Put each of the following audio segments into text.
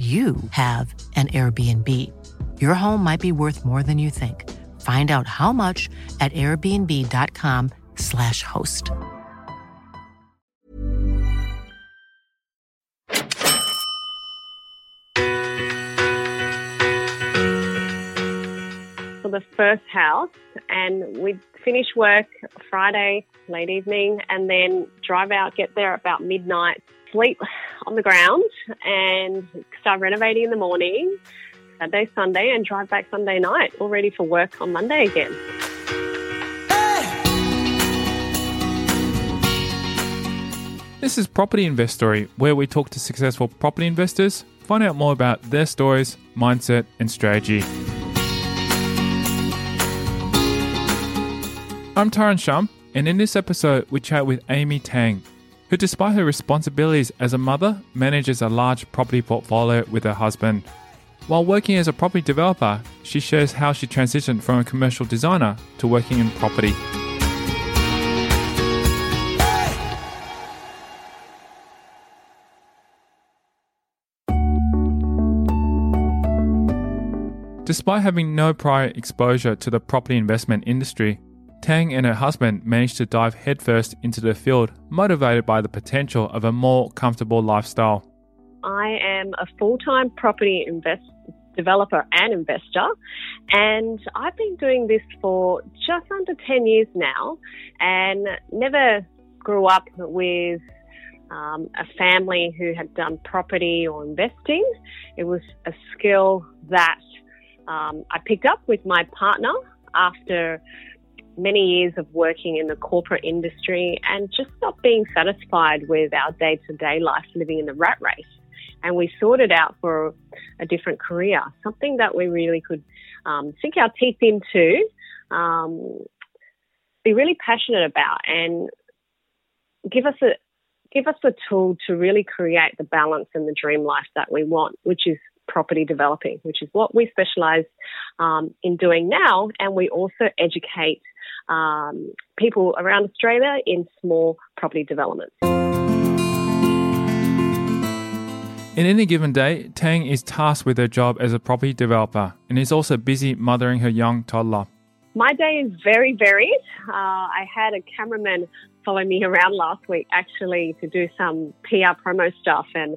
you have an Airbnb. Your home might be worth more than you think. Find out how much at airbnb.com/slash host. for the first house and we'd finish work Friday late evening and then drive out, get there about midnight, sleep on the ground and start renovating in the morning, Saturday, Sunday, and drive back Sunday night, all ready for work on Monday again. This is Property Investory, where we talk to successful property investors, find out more about their stories, mindset, and strategy. I'm Tyrone Shum, and in this episode, we chat with Amy Tang, who, despite her responsibilities as a mother, manages a large property portfolio with her husband. While working as a property developer, she shares how she transitioned from a commercial designer to working in property. Despite having no prior exposure to the property investment industry, Tang and her husband managed to dive headfirst into the field, motivated by the potential of a more comfortable lifestyle. I am a full time property invest- developer and investor, and I've been doing this for just under 10 years now and never grew up with um, a family who had done property or investing. It was a skill that um, I picked up with my partner after many years of working in the corporate industry and just not being satisfied with our day to day life living in the rat race. And we sorted out for a different career, something that we really could um, sink our teeth into, um, be really passionate about, and give us a give us the tool to really create the balance and the dream life that we want, which is property developing, which is what we specialize um, in doing now. And we also educate um, people around Australia in small property developments. In any given day, Tang is tasked with her job as a property developer and is also busy mothering her young toddler. My day is very varied. Uh, I had a cameraman follow me around last week actually to do some PR promo stuff. And,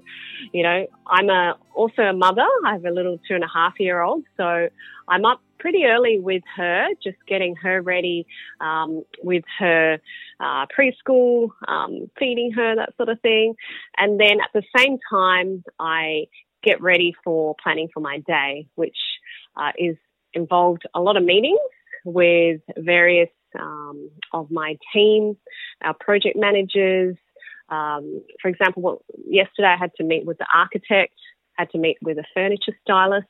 you know, I'm a, also a mother. I have a little two and a half year old. So I'm up pretty early with her, just getting her ready um, with her uh, preschool, um, feeding her, that sort of thing. And then at the same time, I get ready for planning for my day, which uh, is involved a lot of meetings with various um, of my team, our project managers. Um, for example, yesterday I had to meet with the architect, had to meet with a furniture stylist,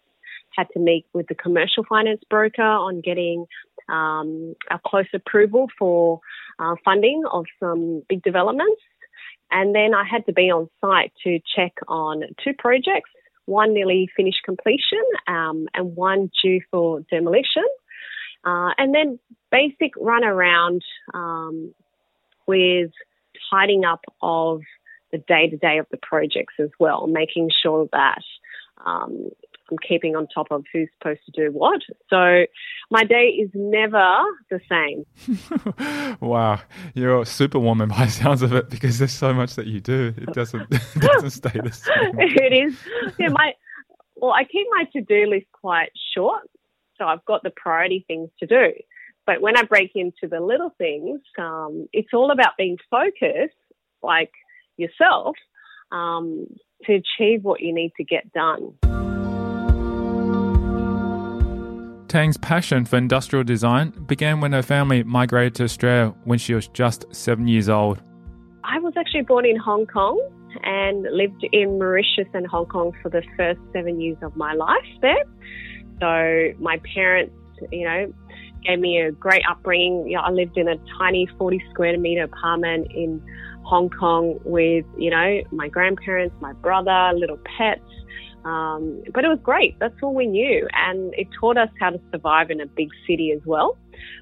had to meet with the commercial finance broker on getting um, a close approval for uh, funding of some big developments. And then I had to be on site to check on two projects, one nearly finished completion um, and one due for demolition. Uh, and then basic run around um, with tidying up of the day to day of the projects as well, making sure that um, I'm keeping on top of who's supposed to do what. So my day is never the same. wow, you're a superwoman by the sounds of it because there's so much that you do. It doesn't it doesn't stay the same. it is. Yeah, my well, I keep my to do list quite short, so I've got the priority things to do. But when I break into the little things, um, it's all about being focused, like yourself, um, to achieve what you need to get done. Tang's passion for industrial design began when her family migrated to Australia when she was just seven years old. I was actually born in Hong Kong and lived in Mauritius and Hong Kong for the first seven years of my life there. So my parents, you know, gave me a great upbringing. You know, I lived in a tiny 40 square meter apartment in Hong Kong with, you know, my grandparents, my brother, little pets. Um, but it was great. That's all we knew. And it taught us how to survive in a big city as well.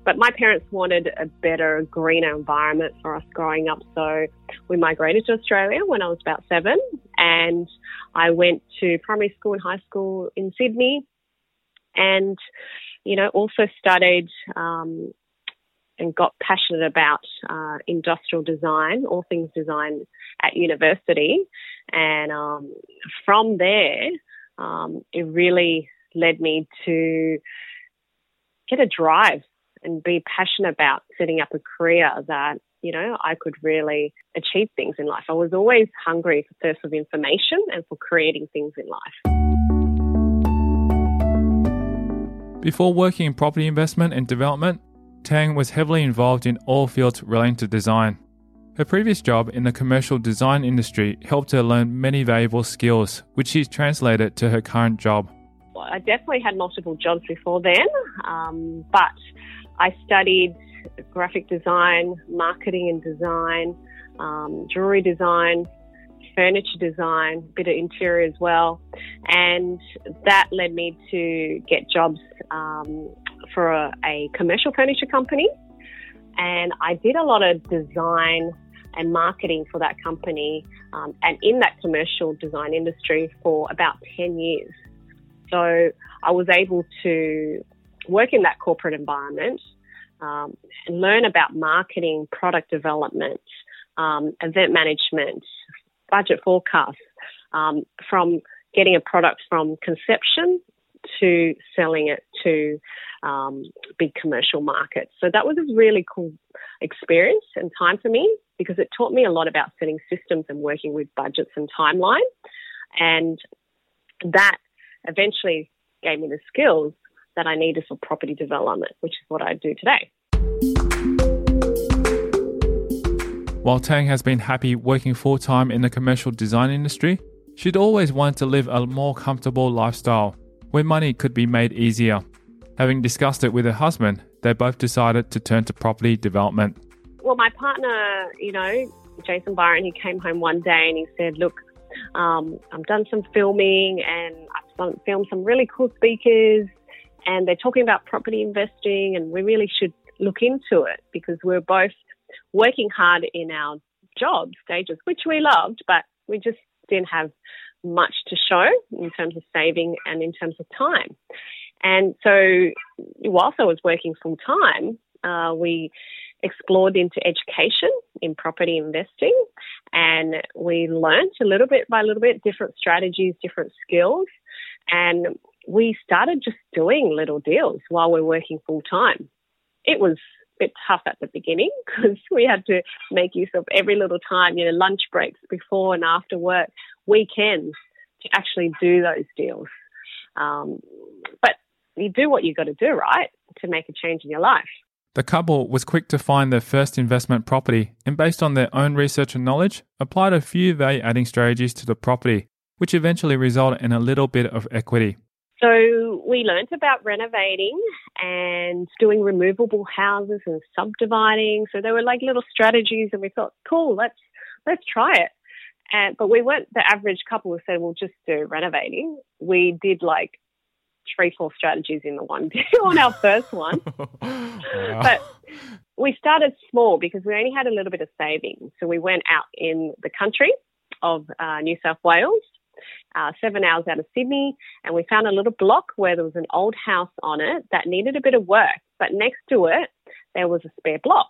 But my parents wanted a better, greener environment for us growing up. So we migrated to Australia when I was about seven. And I went to primary school and high school in Sydney. And, you know, also studied um, and got passionate about uh, industrial design, all things design at university. And um, from there, um, it really led me to get a drive and be passionate about setting up a career that you know I could really achieve things in life. I was always hungry for thirst of information and for creating things in life. Before working in property investment and development, Tang was heavily involved in all fields relating to design. Her previous job in the commercial design industry helped her learn many valuable skills, which she's translated to her current job. I definitely had multiple jobs before then, um, but I studied graphic design, marketing and design, um, jewelry design, furniture design, a bit of interior as well. And that led me to get jobs um, for a, a commercial furniture company. And I did a lot of design and marketing for that company um, and in that commercial design industry for about 10 years. So I was able to work in that corporate environment um, and learn about marketing, product development, um, event management, budget forecasts, um, from getting a product from conception to selling it to um, big commercial markets. So that was a really cool experience and time for me because it taught me a lot about setting systems and working with budgets and timeline. And that eventually gave me the skills that I needed for property development, which is what I do today. While Tang has been happy working full time in the commercial design industry, she'd always wanted to live a more comfortable lifestyle where money could be made easier. Having discussed it with her husband, they both decided to turn to property development. Well, my partner, you know, Jason Byron, he came home one day and he said, Look, um, I've done some filming and I've filmed some really cool speakers and they're talking about property investing and we really should look into it because we're both working hard in our job stages, which we loved, but we just didn't have much to show in terms of saving and in terms of time. And so, whilst I was working full time, uh, we explored into education in property investing and we learned a little bit by little bit different strategies, different skills. And we started just doing little deals while we're working full time. It was bit tough at the beginning because we had to make use of every little time, you know, lunch breaks before and after work, weekends to actually do those deals. Um, but you do what you've got to do, right, to make a change in your life. The couple was quick to find their first investment property and, based on their own research and knowledge, applied a few value adding strategies to the property, which eventually resulted in a little bit of equity. So we learnt about renovating and doing removable houses and subdividing. So there were like little strategies, and we thought, cool, let's let's try it. And but we weren't the average couple who said we'll just do renovating. We did like three, four strategies in the one deal on our first one. wow. But we started small because we only had a little bit of savings. So we went out in the country of uh, New South Wales, uh, seven hours out of Sydney, and we found a little block where there was an old house on it that needed a bit of work. But next to it, there was a spare block.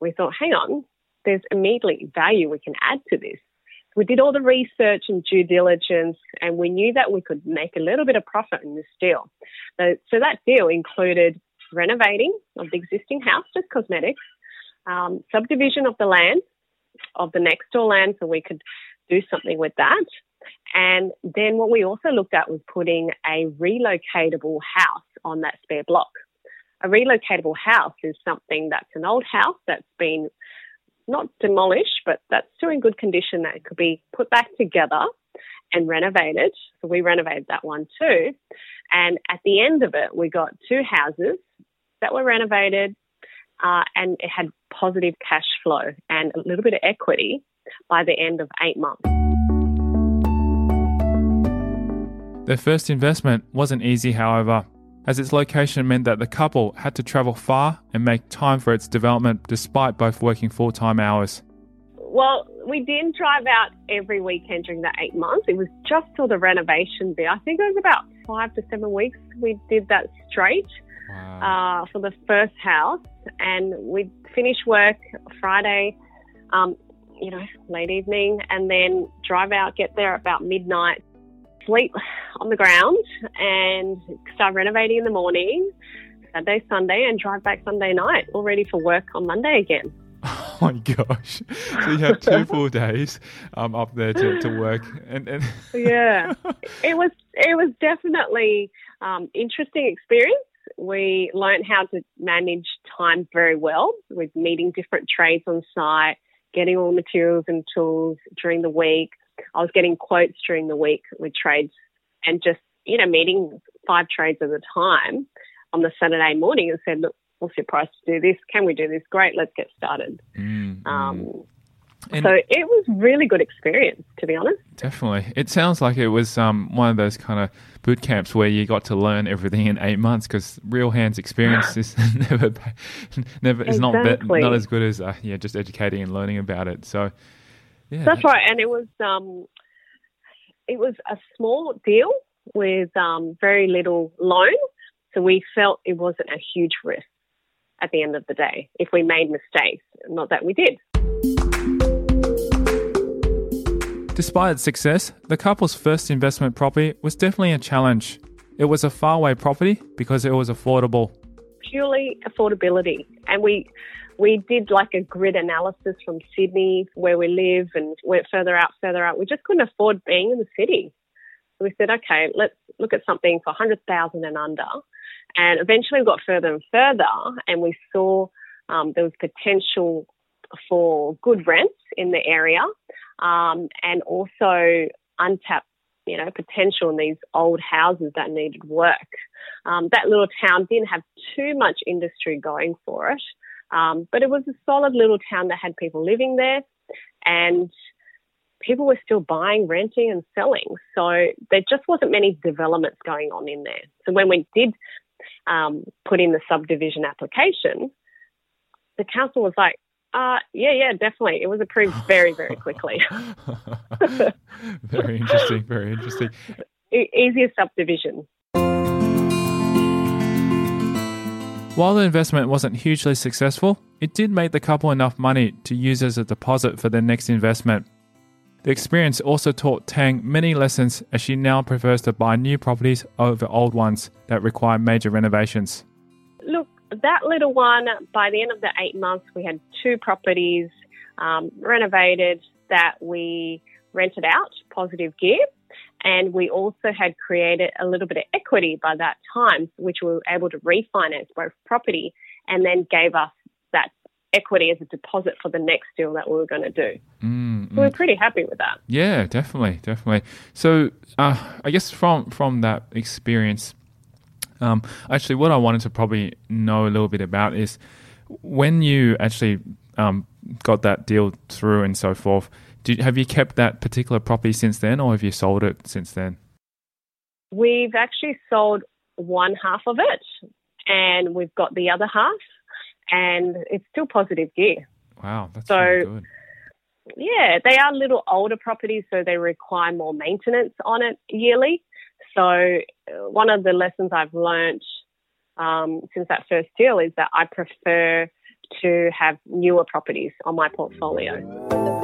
We thought, hang on, there's immediately value we can add to this we did all the research and due diligence, and we knew that we could make a little bit of profit in this deal. So, so that deal included renovating of the existing house, just cosmetics, um, subdivision of the land, of the next door land, so we could do something with that. And then what we also looked at was putting a relocatable house on that spare block. A relocatable house is something that's an old house that's been not demolished, but that's still in good condition that could be put back together and renovated. So we renovated that one too. And at the end of it, we got two houses that were renovated uh, and it had positive cash flow and a little bit of equity by the end of eight months. Their first investment wasn't easy, however, as its location meant that the couple had to travel far and make time for its development despite both working full time hours. Well, we didn't drive out every weekend during the eight months. It was just till the renovation bit. I think it was about five to seven weeks we did that straight wow. uh, for the first house. And we'd finish work Friday, um, you know, late evening, and then drive out, get there about midnight, sleep on the ground, and start renovating in the morning, Saturday, Sunday, and drive back Sunday night, all ready for work on Monday again. Oh my gosh! So you have two full days um, up there to, to work, and, and yeah, it was it was definitely um, interesting experience. We learned how to manage time very well with meeting different trades on site, getting all materials and tools during the week. I was getting quotes during the week with trades and just, you know, meeting five trades at a time on the Saturday morning and said, look, what's your price to do this? Can we do this? Great, let's get started. Mm, um, and so it was really good experience, to be honest. Definitely, it sounds like it was um, one of those kind of boot camps where you got to learn everything in eight months because real hands experience is never, never is not not as good as uh, yeah just educating and learning about it. So yeah, that's right, and it was um, it was a small deal with um, very little loan, so we felt it wasn't a huge risk at the end of the day if we made mistakes. Not that we did. Despite its success, the couple's first investment property was definitely a challenge. It was a faraway property because it was affordable. Purely affordability. And we we did like a grid analysis from Sydney where we live and went further out, further out. We just couldn't afford being in the city. So we said, okay, let's look at something for 100,000 and under. And eventually we got further and further and we saw um, there was potential for good rents in the area um, and also untapped you know, potential in these old houses that needed work. Um, that little town didn't have too much industry going for it, um, but it was a solid little town that had people living there, and people were still buying, renting, and selling. So there just wasn't many developments going on in there. So when we did um, put in the subdivision application, the council was like, uh, yeah, yeah, definitely. It was approved very, very quickly. very interesting. Very interesting. E- easier subdivision. While the investment wasn't hugely successful, it did make the couple enough money to use as a deposit for their next investment. The experience also taught Tang many lessons as she now prefers to buy new properties over old ones that require major renovations. Look, that little one, by the end of the eight months, we had two properties um, renovated that we rented out, positive gear. And we also had created a little bit of equity by that time, which we were able to refinance both property and then gave us that equity as a deposit for the next deal that we were going to do. Mm, so we're pretty happy with that. Yeah, definitely, definitely. So uh, I guess from from that experience, um, actually, what I wanted to probably know a little bit about is when you actually um, got that deal through and so forth. Did, have you kept that particular property since then, or have you sold it since then? We've actually sold one half of it, and we've got the other half, and it's still positive gear. Wow, that's so really good. Yeah, they are little older properties, so they require more maintenance on it yearly. So, uh, one of the lessons I've learned um, since that first deal is that I prefer to have newer properties on my portfolio.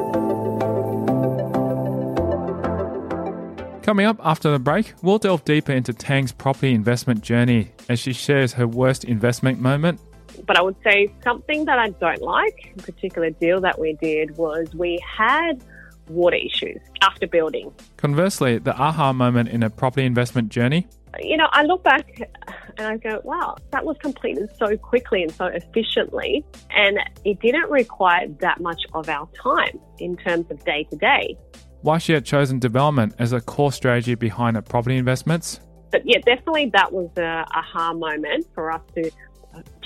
Coming up after the break, we'll delve deeper into Tang's property investment journey as she shares her worst investment moment. But I would say something that I don't like, a particular deal that we did, was we had water issues after building. Conversely, the aha moment in a property investment journey? You know, I look back and I go, wow, that was completed so quickly and so efficiently. And it didn't require that much of our time in terms of day to day. Why she had chosen development as a core strategy behind her property investments? But yeah, definitely that was a aha moment for us to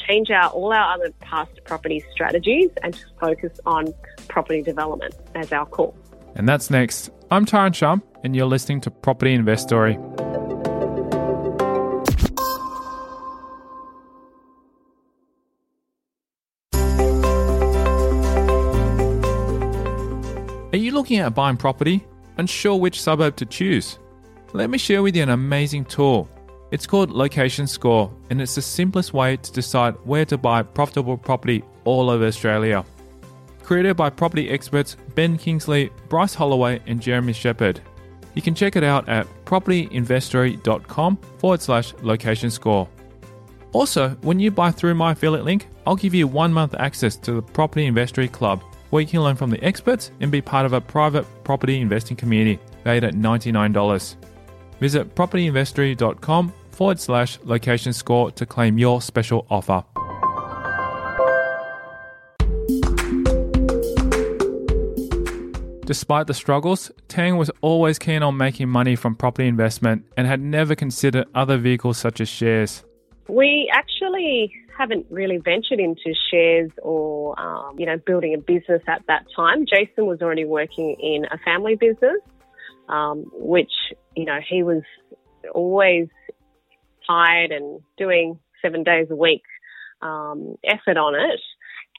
change out all our other past property strategies and to focus on property development as our core. And that's next. I'm Tyrone Shum, and you're listening to Property Invest looking at buying property? Unsure which suburb to choose? Let me share with you an amazing tool. It's called Location Score, and it's the simplest way to decide where to buy profitable property all over Australia. Created by property experts Ben Kingsley, Bryce Holdaway, and Jeremy Sheppard. You can check it out at propertyinvestory.com forward slash location score. Also, when you buy through my affiliate link, I'll give you one month access to the Property Investory Club, where you can learn from the experts and be part of a private property investing community valued at $99. Visit propertyinvestory.com forward slash location score to claim your special offer. Despite the struggles, Tang was always keen on making money from property investment and had never considered other vehicles such as shares. We actually haven't really ventured into shares or, um, you know, building a business at that time. Jason was already working in a family business, um, which, you know, he was always tired and doing seven days a week um, effort on it.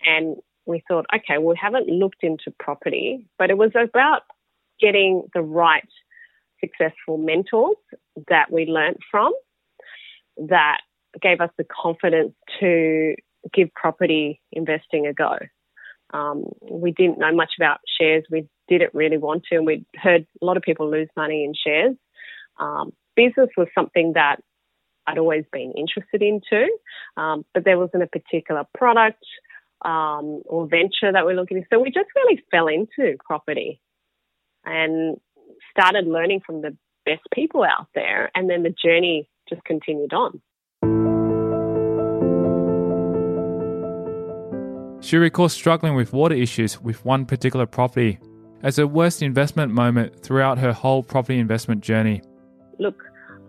And we thought, okay, we haven't looked into property, but it was about getting the right successful mentors that we learnt from that gave us the confidence to give property investing a go. Um, we didn't know much about shares. We didn't really want to, and we'd heard a lot of people lose money in shares. Um, business was something that I'd always been interested in too, um, but there wasn't a particular product um, or venture that we're looking at. So we just really fell into property and started learning from the best people out there, and then the journey just continued on. She recalls struggling with water issues with one particular property as her worst investment moment throughout her whole property investment journey. Look,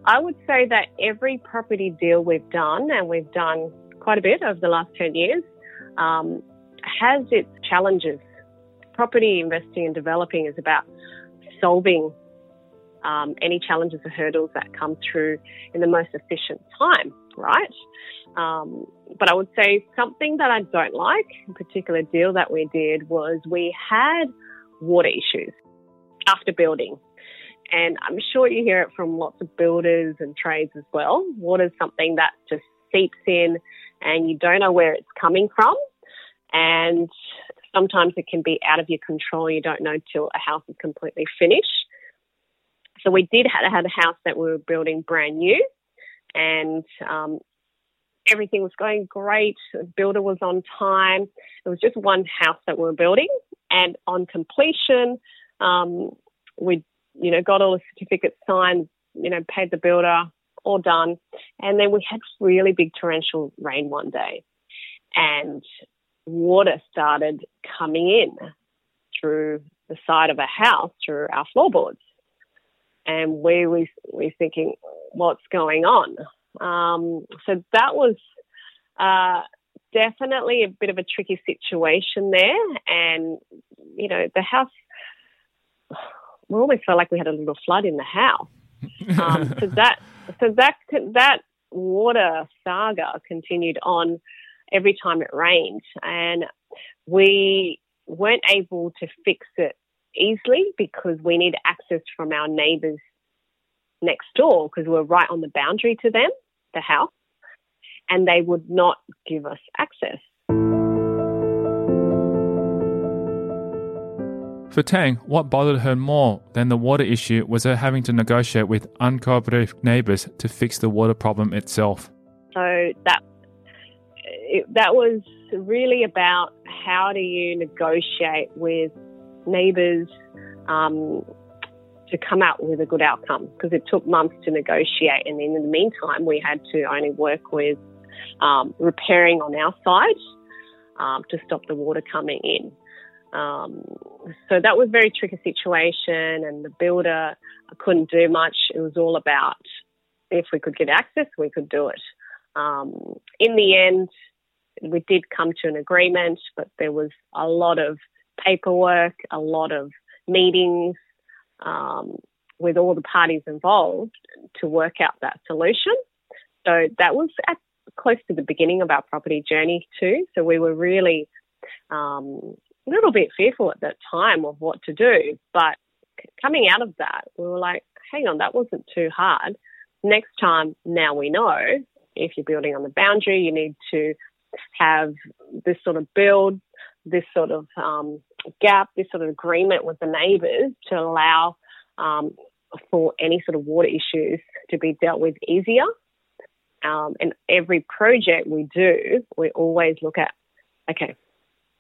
I would say that every property deal we've done, and we've done quite a bit over the last 10 years, um, has its challenges. Property investing and developing is about solving um, any challenges or hurdles that come through in the most efficient time, right? Um, but I would say something that I don't like, in particular deal that we did, was we had water issues after building. And I'm sure you hear it from lots of builders and trades as well. Water is something that just seeps in and you don't know where it's coming from. And sometimes it can be out of your control. You don't know till a house is completely finished. So we did have, had a house that we were building brand new, and um, everything was going great. The builder was on time. It was just one house that we were building, and on completion, um, we you know got all the certificates signed. You know, paid the builder, all done. And then we had really big torrential rain one day and water started coming in through the side of a house through our floorboards. And we were, we thinking, what's going on? Um, so that was uh, definitely a bit of a tricky situation there. And, you know, the house, we almost felt like we had a little flood in the house. Um, so that so that that water saga continued on every time it rained, and we weren't able to fix it easily because we need access from our neighbours next door because we're right on the boundary to them, the house, and they would not give us access. For Tang, what bothered her more than the water issue was her having to negotiate with uncooperative neighbours to fix the water problem itself. So that it, that was really about how do you negotiate with neighbours, um, to come out with a good outcome because it took months to negotiate. And in the meantime, we had to only work with um, repairing on our side um, to stop the water coming in. Um, so that was a very tricky situation, and the builder couldn't do much. It was all about if we could get access, we could do it. Um, in the end, we did come to an agreement, but there was a lot of paperwork, a lot of meetings um, with all the parties involved to work out that solution. So that was at close to the beginning of our property journey too. So we were really um, a little bit fearful at that time of what to do, but coming out of that, we were like, hang on, that wasn't too hard. Next time, now we know if you're building on the boundary, you need to have this sort of build, this sort of um, gap, this sort of agreement with the neighbours to allow um, for any sort of water issues to be dealt with easier. Um, and every project we do, we always look at, okay,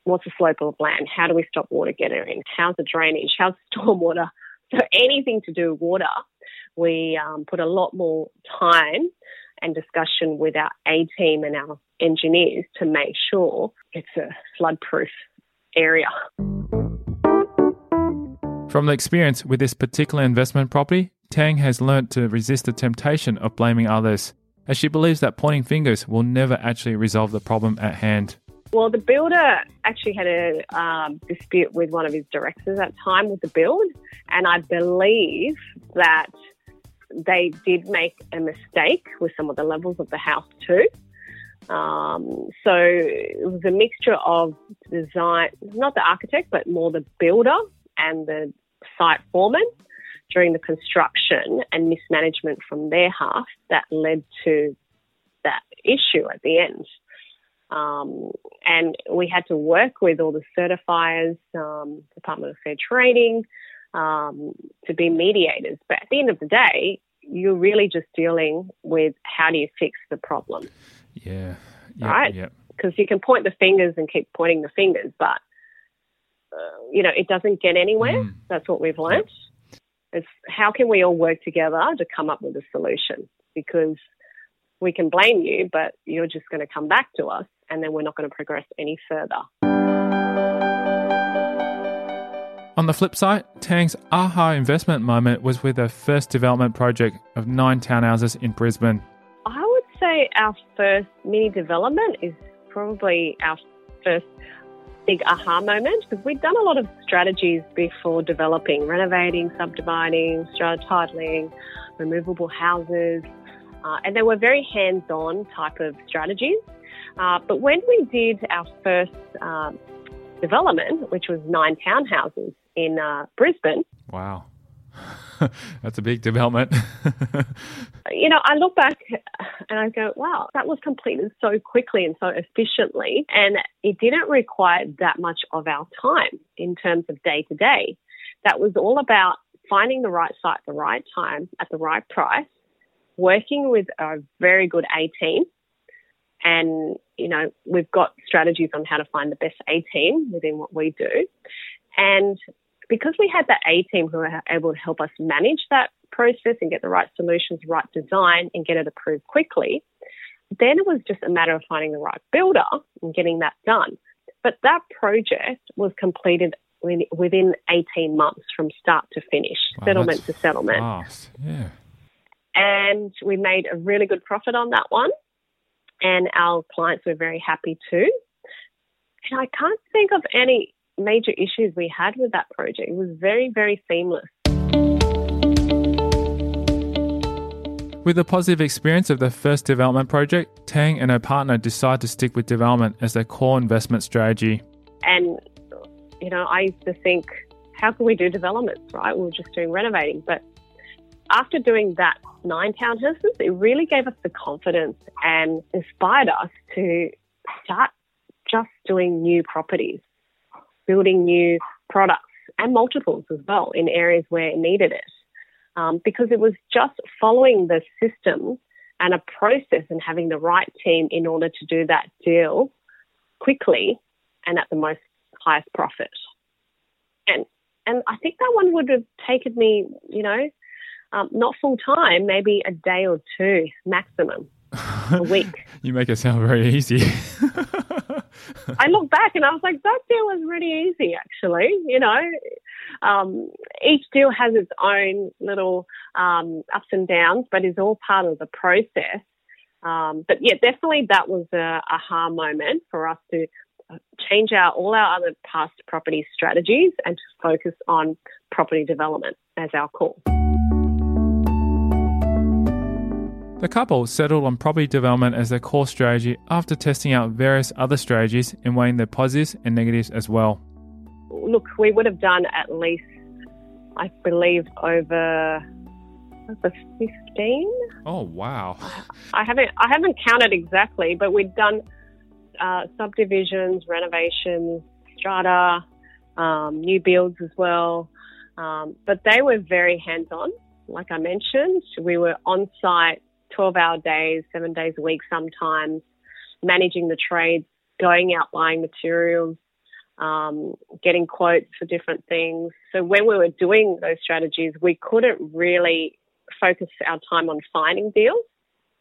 what's the slope of land? How do we stop water getting in? How's the drainage? How's the stormwater? So anything to do with water, we um, put a lot more time and discussion with our A team and our engineers to make sure it's a flood proof area. From the experience with this particular investment property, Tang has learnt to resist the temptation of blaming others, as she believes that pointing fingers will never actually resolve the problem at hand. Well, the builder actually had a um, dispute with one of his directors at the time with the build, and I believe that they did make a mistake with some of the levels of the house too. Um, so it was a mixture of design, not the architect, but more the builder and the site foreman during the construction and mismanagement from their half that led to that issue at the end. Um, and we had to work with all the certifiers, um, Department of Fair Trading, um, to be mediators. But at the end of the day, you're really just dealing with how do you fix the problem. Yeah. Right? Because you can point the fingers and keep pointing the fingers, but uh, you know it doesn't get anywhere. Mm. That's what we've learned. Yep. It's how can we all work together to come up with a solution? Because we can blame you, but you're just going to come back to us, and then we're not going to progress any further. On the flip side, Tang's aha investment moment was with her first development project of nine townhouses in Brisbane. I would say our first mini development is probably our first big aha moment because we'd done a lot of strategies before developing, renovating, subdividing, strata titling, removable houses, uh, and they were very hands-on type of strategies. Uh, but when we did our first um, development, which was nine townhouses, in uh, Brisbane. Wow. That's a big development. you know, I look back and I go, wow, that was completed so quickly and so efficiently. And it didn't require that much of our time in terms of day to day. That was all about finding the right site at the right time at the right price, working with a very good A team. And, you know, we've got strategies on how to find the best A team within what we do. And because we had that A team who were able to help us manage that process and get the right solutions, right design, and get it approved quickly, then it was just a matter of finding the right builder and getting that done. But that project was completed within 18 months from start to finish, wow, settlement to settlement. Fast. Yeah. And we made a really good profit on that one. And our clients were very happy too. And I can't think of any major issues we had with that project. It was very, very seamless. With the positive experience of the first development project, Tang and her partner decide to stick with development as their core investment strategy. And, you know, I used to think, how can we do developments, right? We were just doing renovating. But after doing that nine townhouses, it really gave us the confidence and inspired us to start just doing new properties building new products and multiples as well in areas where it needed it. Um, because it was just following the system and a process and having the right team in order to do that deal quickly and at the most highest profit. And and I think that one would have taken me, you know, um, not full time, maybe a day or two maximum, a week. you make it sound very easy. I look back and I was like, that deal was really easy, actually. You know, um, each deal has its own little um, ups and downs, but is all part of the process. Um, but yeah, definitely that was a aha moment for us to uh, change out all our other past property strategies and to focus on property development as our core. The couple settled on property development as their core strategy after testing out various other strategies and weighing their positives and negatives as well. Look, we would have done at least, I believe, over over 15. Oh wow! I haven't I haven't counted exactly, but we'd done uh, subdivisions, renovations, strata, um, new builds as well. Um, but they were very hands on. Like I mentioned, we were on site 12 hour days, seven days a week sometimes, managing the trades, going out buying materials, um, getting quotes for different things. So when we were doing those strategies, we couldn't really focus our time on finding deals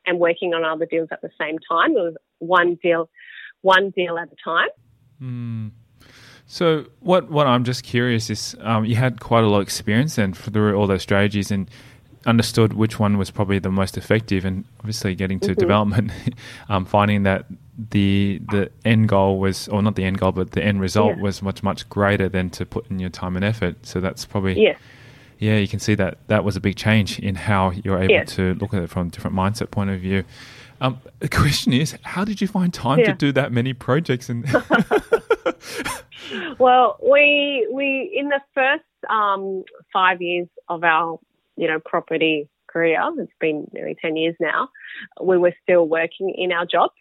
and working on other deals at the same time. It was one deal, one deal at a time. Mm. So what what I'm just curious is um, you had quite a lot of experience then through all those strategies and understood which one was probably the most effective and obviously getting to mm-hmm. development um, finding that the the end goal was or not the end goal but the end result yeah. was much much greater than to put in your time and effort so that's probably yeah yeah you can see that that was a big change in how you're able yeah. to look at it from a different mindset point of view um, the question is how did you find time yeah. to do that many projects and well we we in the first um, five years of our you know, property career, it's been nearly 10 years now, we were still working in our jobs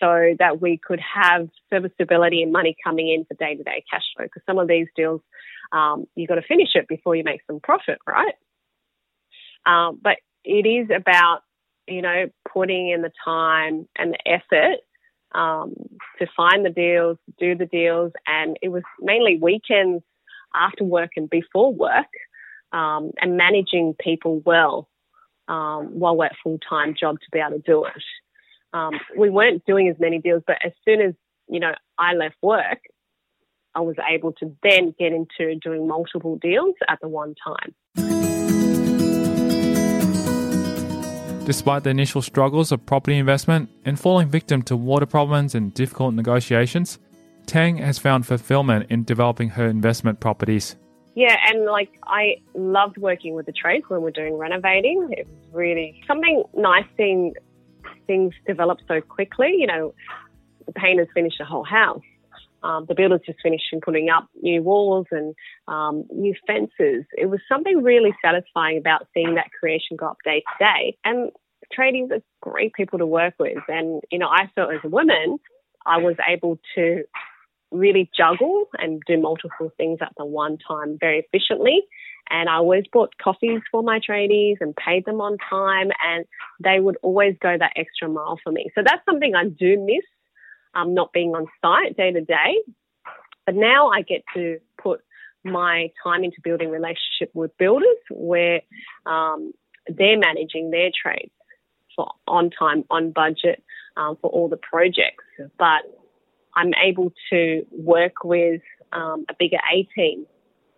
so that we could have serviceability and money coming in for day to day cash flow. Because some of these deals, um, you've got to finish it before you make some profit, right? Um, but it is about, you know, putting in the time and the effort um, to find the deals, do the deals. And it was mainly weekends after work and before work um, and managing people well um, while we're at full time job to be able to do it. Um, we weren't doing as many deals, but as soon as you know I left work, I was able to then get into doing multiple deals at the one time. Despite the initial struggles of property investment and falling victim to water problems and difficult negotiations, Tang has found fulfillment in developing her investment properties. Yeah, and like I loved working with the trades when we're doing renovating. It was really something nice seeing things develop so quickly. You know, the painters finished the whole house. Um, the builders just finished putting up new walls and um, new fences. It was something really satisfying about seeing that creation go up day to day. And tradies are great people to work with. And, you know, I felt as a woman, I was able to really juggle and do multiple things at the one time very efficiently. And I always bought coffees for my trainees and paid them on time, and they would always go that extra mile for me. So that's something I do miss, um, not being on site day to day. But now I get to put my time into building relationship with builders where um, they're managing their trades for on time, on budget um, for all the projects. But I'm able to work with um, a bigger A team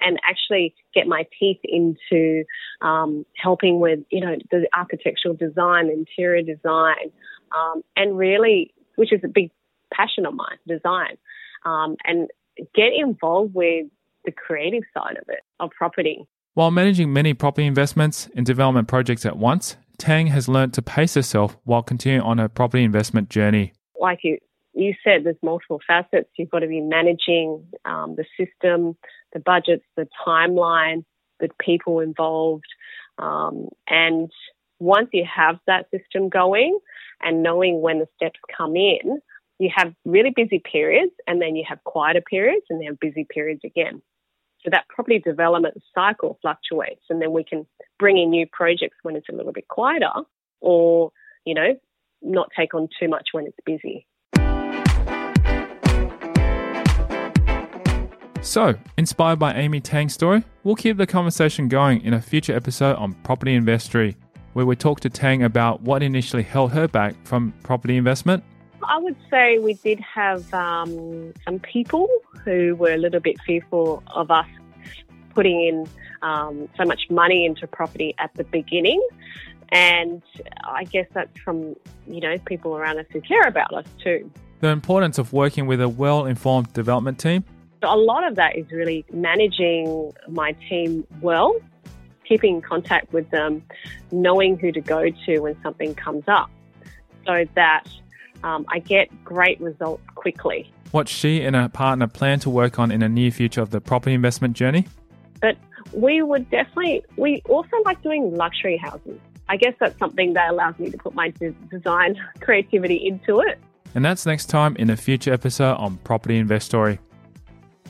and actually get my teeth into um, helping with, you know, the architectural design, interior design, um, and really, which is a big passion of mine, design, um, and get involved with the creative side of it, of property. While managing many property investments and development projects at once, Tang has learned to pace herself while continuing on her property investment journey. Like you you said there's multiple facets. You've got to be managing um, the system, the budgets, the timeline, the people involved. Um, and once you have that system going and knowing when the steps come in, you have really busy periods and then you have quieter periods and then busy periods again. So that property development cycle fluctuates and then we can bring in new projects when it's a little bit quieter or, you know, not take on too much when it's busy. So, inspired by Amy Tang's story, we'll keep the conversation going in a future episode on property investory, where we talk to Tang about what initially held her back from property investment. I would say we did have um, some people who were a little bit fearful of us putting in um, so much money into property at the beginning. And I guess that's from, you know, people around us who care about us too. The importance of working with a well informed development team. So a lot of that is really managing my team well, keeping in contact with them, knowing who to go to when something comes up so that um, I get great results quickly. What she and her partner plan to work on in the near future of the property investment journey. But we would definitely, we also like doing luxury houses. I guess that's something that allows me to put my design creativity into it. And that's next time in a future episode on Property Investory.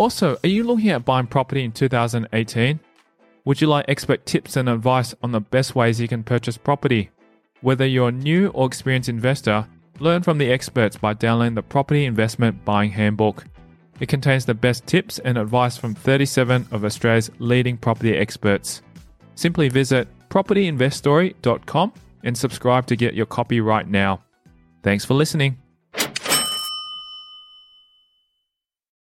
Also, are you looking at buying property in 2018? Would you like expert tips and advice on the best ways you can purchase property? Whether you're a new or experienced investor, learn from the experts by downloading the Property Investment Buying Handbook. It contains the best tips and advice from 37 of Australia's leading property experts. Simply visit propertyinvestory.com and subscribe to get your copy right now. Thanks for listening.